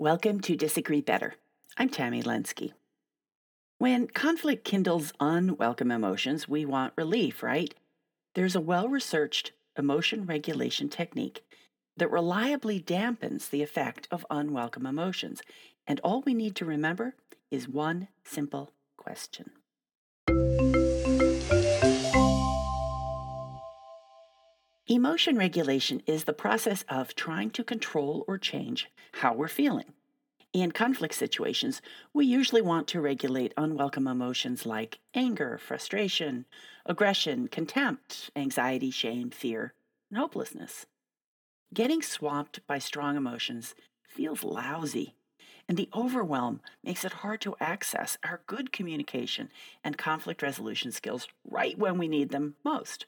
Welcome to Disagree Better. I'm Tammy Lenski. When conflict kindles unwelcome emotions, we want relief, right? There's a well researched emotion regulation technique that reliably dampens the effect of unwelcome emotions. And all we need to remember is one simple question. Emotion regulation is the process of trying to control or change how we're feeling. In conflict situations, we usually want to regulate unwelcome emotions like anger, frustration, aggression, contempt, anxiety, shame, fear, and hopelessness. Getting swamped by strong emotions feels lousy, and the overwhelm makes it hard to access our good communication and conflict resolution skills right when we need them most.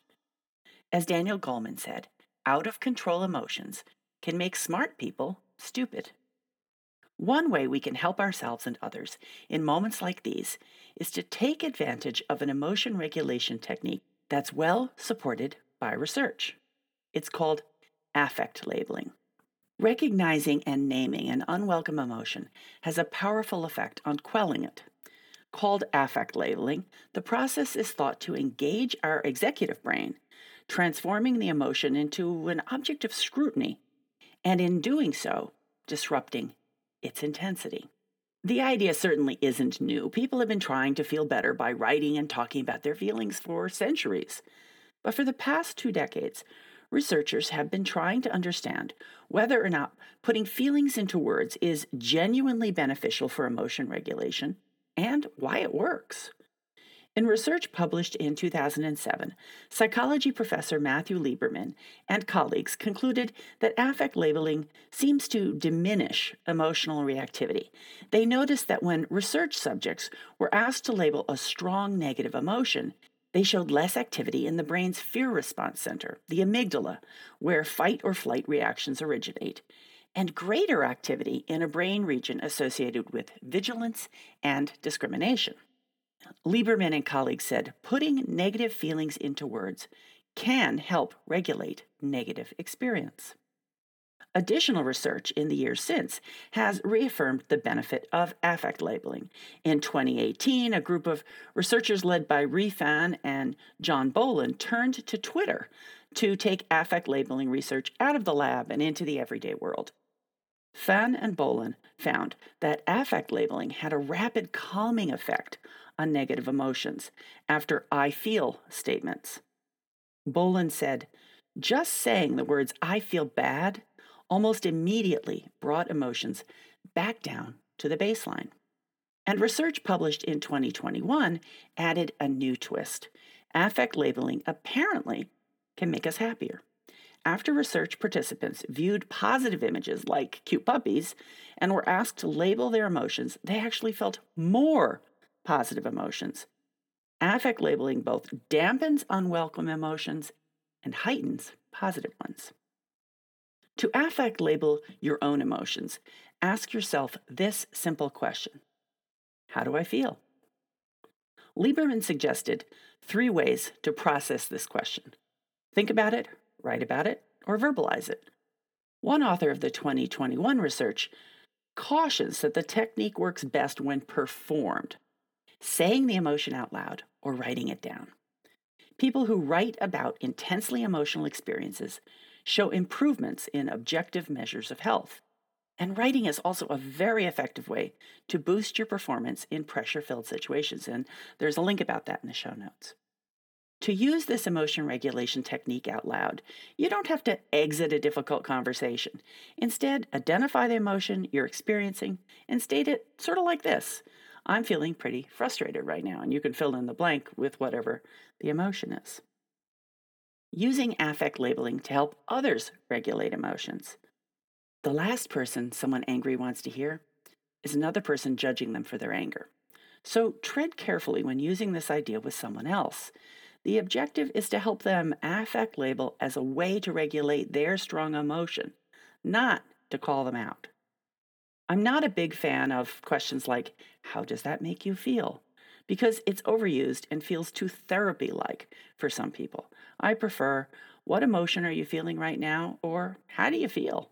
As Daniel Goleman said, out of control emotions can make smart people stupid. One way we can help ourselves and others in moments like these is to take advantage of an emotion regulation technique that's well supported by research. It's called affect labeling. Recognizing and naming an unwelcome emotion has a powerful effect on quelling it. Called affect labeling, the process is thought to engage our executive brain, transforming the emotion into an object of scrutiny, and in doing so, disrupting its intensity. The idea certainly isn't new. People have been trying to feel better by writing and talking about their feelings for centuries. But for the past two decades, researchers have been trying to understand whether or not putting feelings into words is genuinely beneficial for emotion regulation and why it works. In research published in 2007, psychology professor Matthew Lieberman and colleagues concluded that affect labeling seems to diminish emotional reactivity. They noticed that when research subjects were asked to label a strong negative emotion, they showed less activity in the brain's fear response center, the amygdala, where fight or flight reactions originate, and greater activity in a brain region associated with vigilance and discrimination. Lieberman and colleagues said putting negative feelings into words can help regulate negative experience. Additional research in the years since has reaffirmed the benefit of affect labeling. In 2018, a group of researchers led by Rui Fan and John Bollen turned to Twitter to take affect labeling research out of the lab and into the everyday world. Fan and Bollen found that affect labeling had a rapid calming effect on negative emotions after I feel statements. Bollen said, just saying the words I feel bad almost immediately brought emotions back down to the baseline. And research published in 2021 added a new twist. Affect labeling apparently can make us happier. After research participants viewed positive images like cute puppies and were asked to label their emotions, they actually felt more positive emotions. Affect labeling both dampens unwelcome emotions and heightens positive ones. To affect label your own emotions, ask yourself this simple question How do I feel? Lieberman suggested three ways to process this question think about it, write about it, or verbalize it. One author of the 2021 research cautions that the technique works best when performed, saying the emotion out loud or writing it down. People who write about intensely emotional experiences show improvements in objective measures of health. And writing is also a very effective way to boost your performance in pressure filled situations. And there's a link about that in the show notes. To use this emotion regulation technique out loud, you don't have to exit a difficult conversation. Instead, identify the emotion you're experiencing and state it sort of like this I'm feeling pretty frustrated right now, and you can fill in the blank with whatever the emotion is. Using affect labeling to help others regulate emotions. The last person someone angry wants to hear is another person judging them for their anger. So tread carefully when using this idea with someone else. The objective is to help them affect label as a way to regulate their strong emotion, not to call them out. I'm not a big fan of questions like, How does that make you feel? because it's overused and feels too therapy like for some people. I prefer, What emotion are you feeling right now? or How do you feel?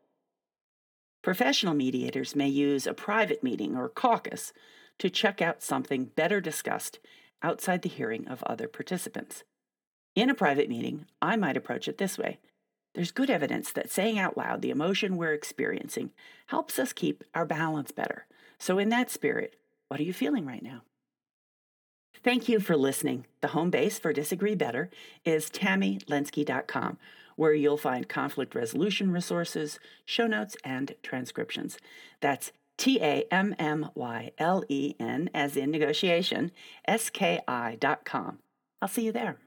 Professional mediators may use a private meeting or caucus to check out something better discussed outside the hearing of other participants. In a private meeting, I might approach it this way There's good evidence that saying out loud the emotion we're experiencing helps us keep our balance better. So, in that spirit, what are you feeling right now? Thank you for listening. The home base for Disagree Better is tammylenski.com, where you'll find conflict resolution resources, show notes, and transcriptions. That's T A M M Y L E N, as in negotiation, S K I dot com. I'll see you there.